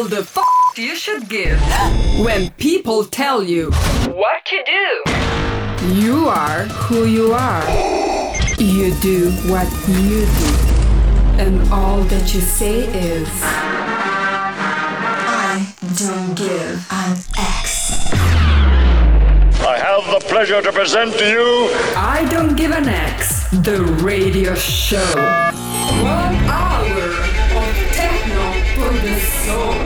all the f you should give. When people tell you what to do, you are who you are. You do what you do. And all that you say is I don't give an X. I have the pleasure to present to you I Don't Give an X, the radio show. One hour of techno for the soul.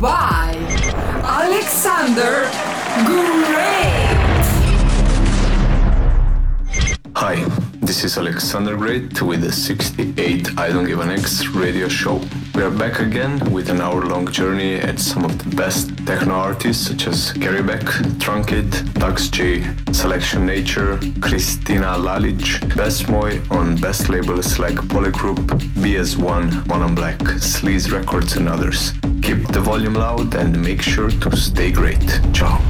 By Alexander Gray. Hi, this is Alexander Great with the 68 I Don't Give an X radio show. We are back again with an hour long journey at some of the best techno artists such as Gary Beck, Truncate, Dax J, Selection Nature, Christina Lalic, Best Moy on best labels like Polegroup, BS1, One on Black, Sleaze Records and others. Keep the volume loud and make sure to stay great. Ciao.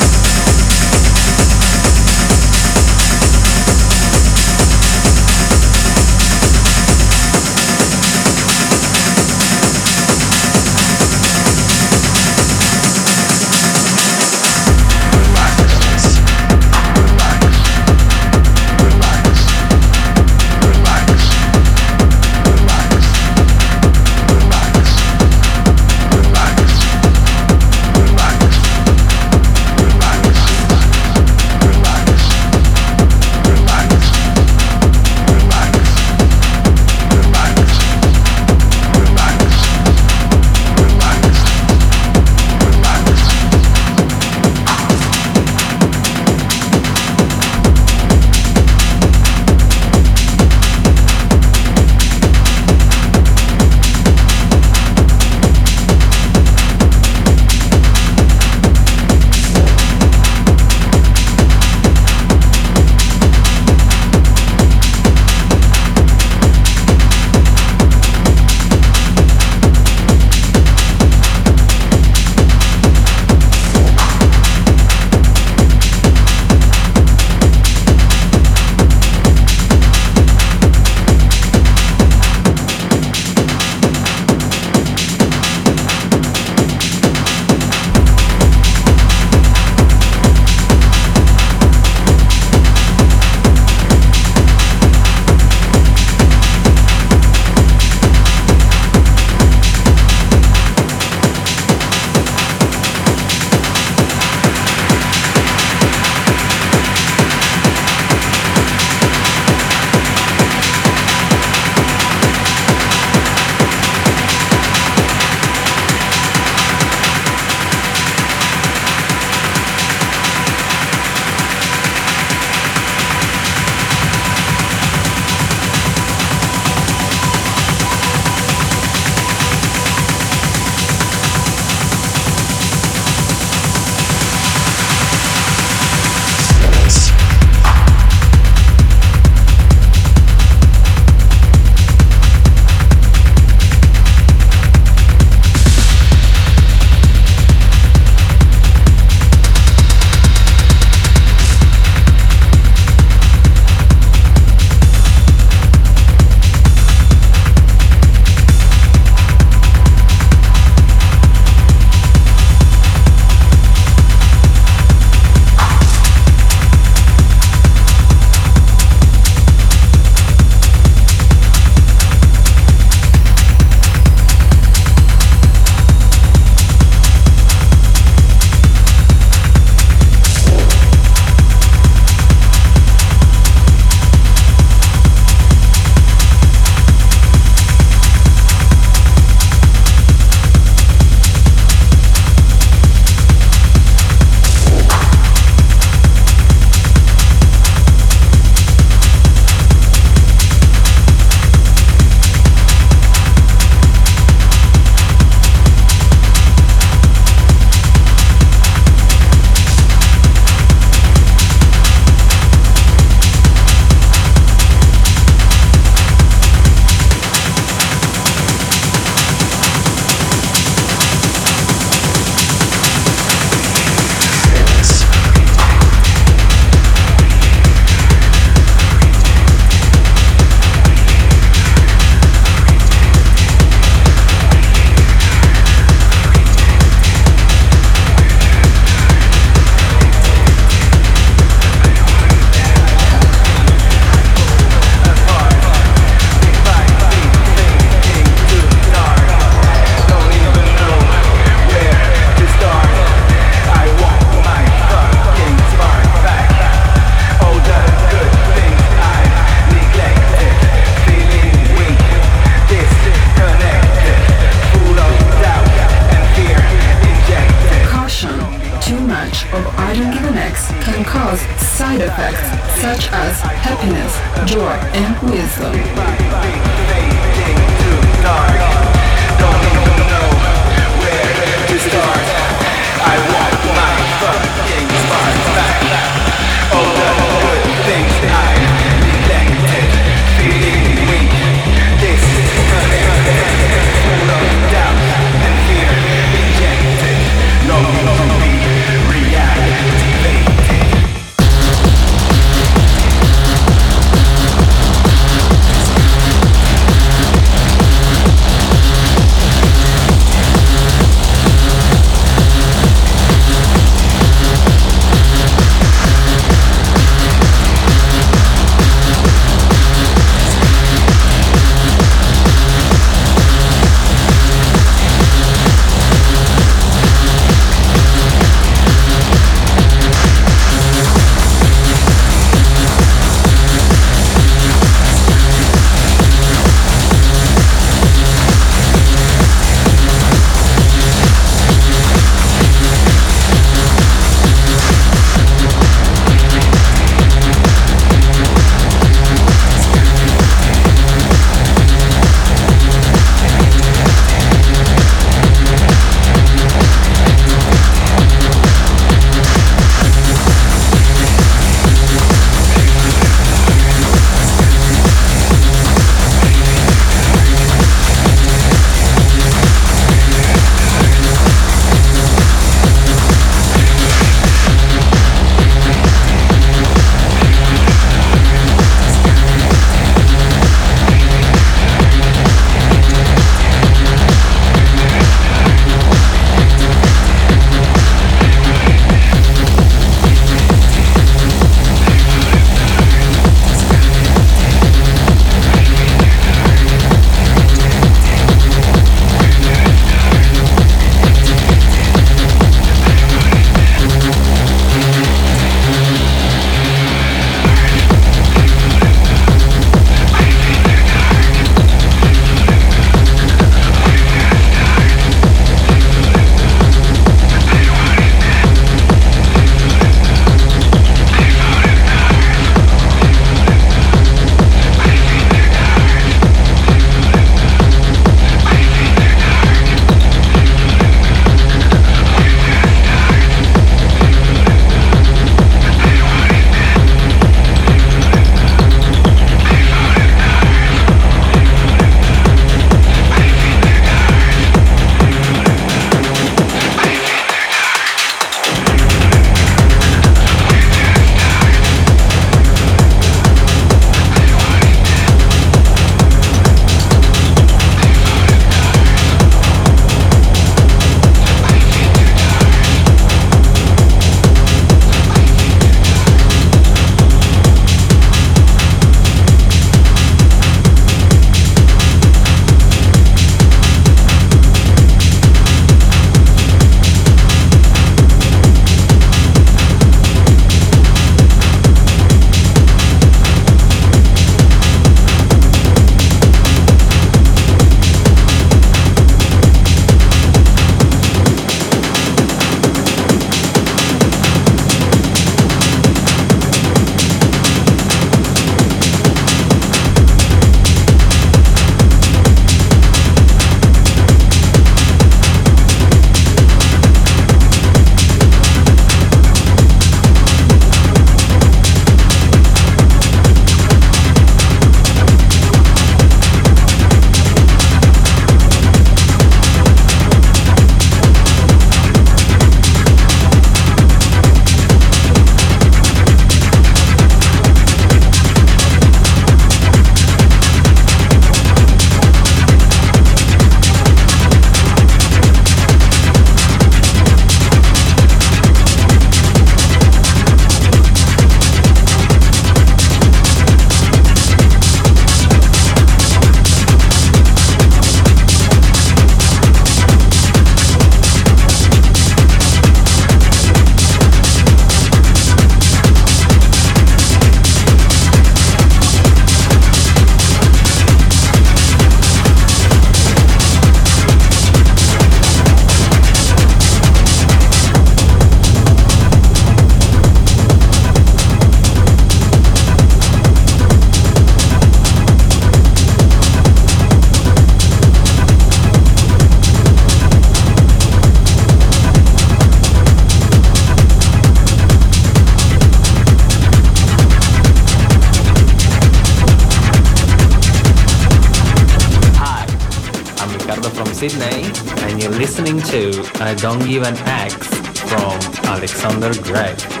Listening to uh, I Don't Give an X from Alexander Gregg.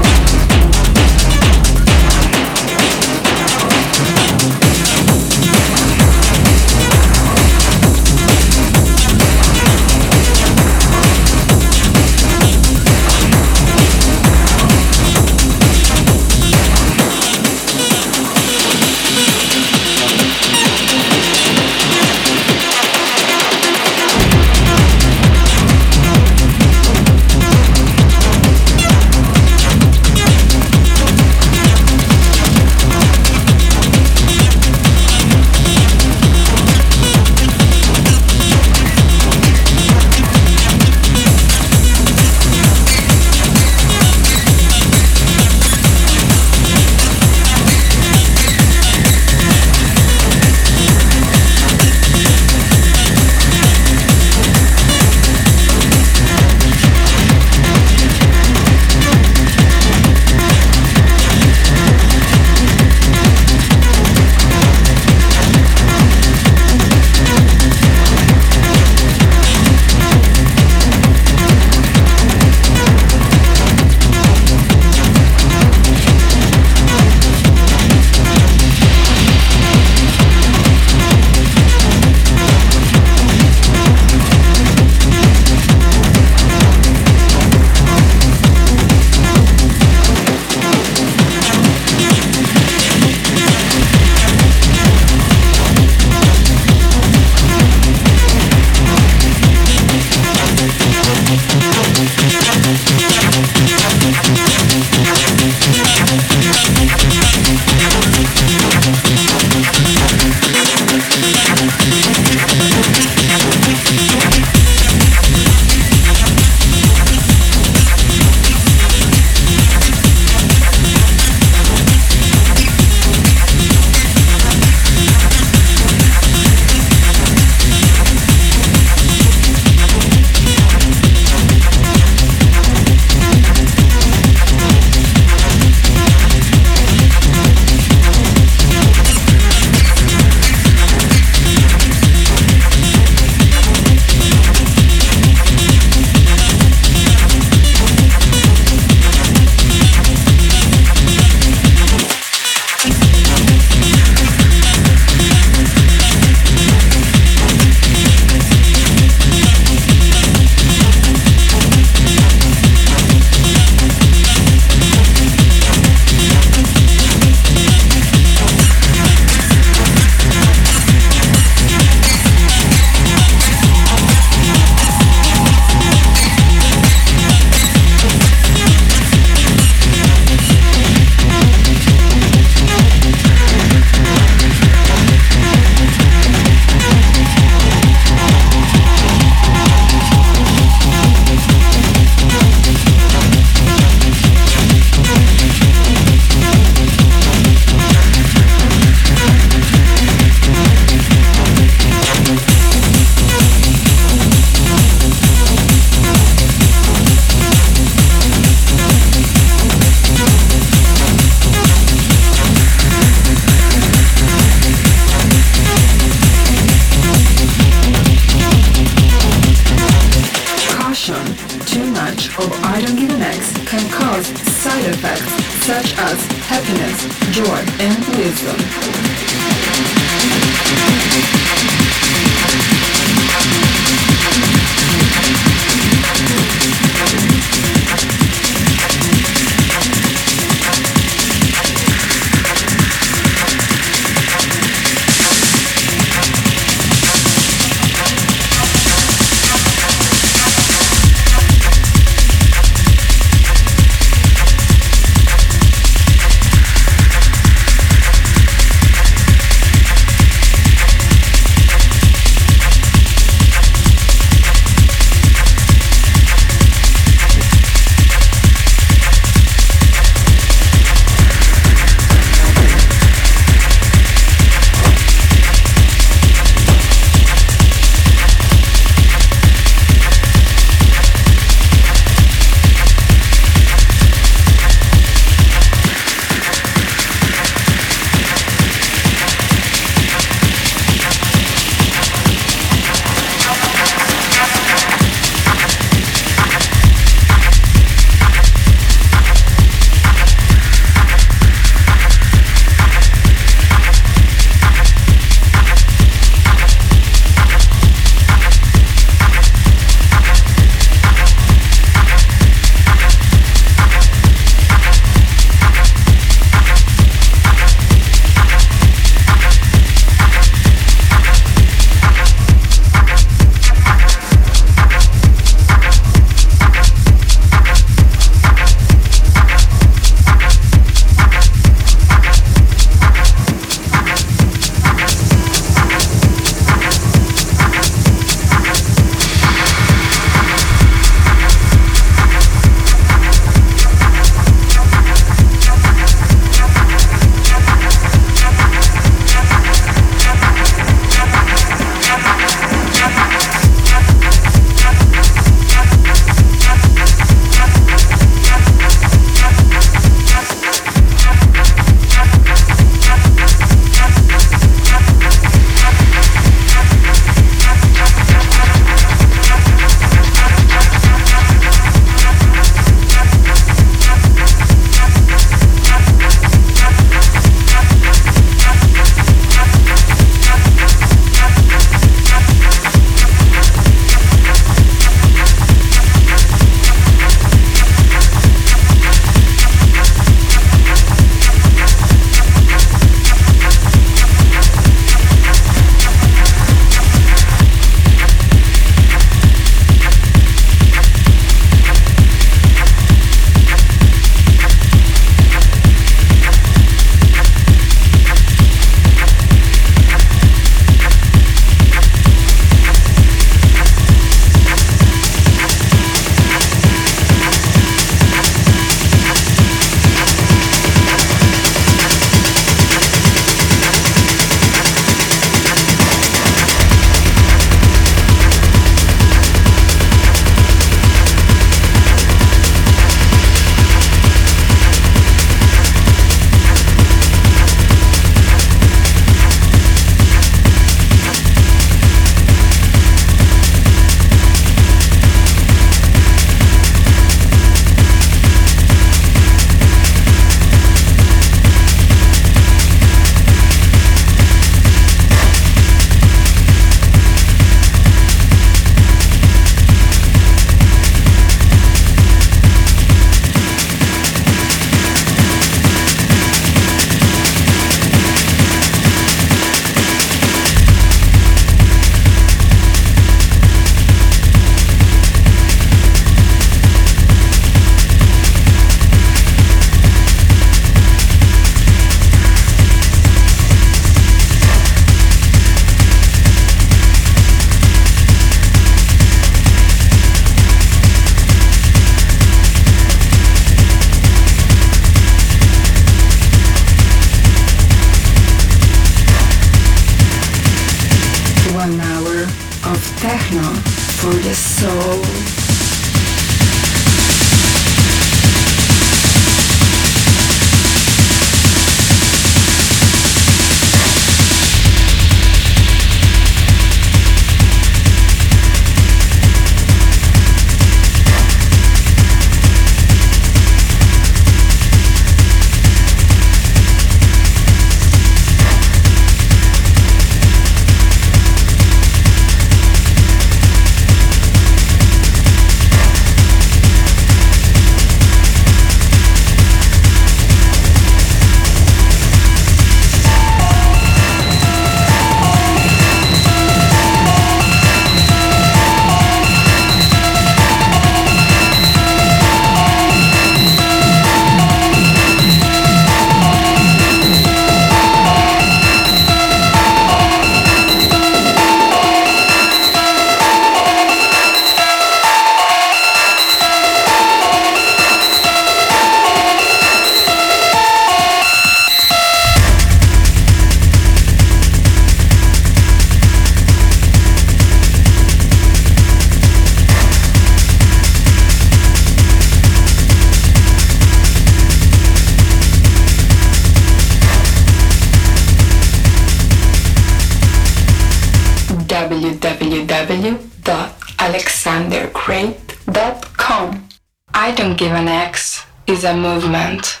Movement,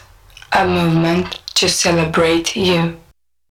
a movement to celebrate you.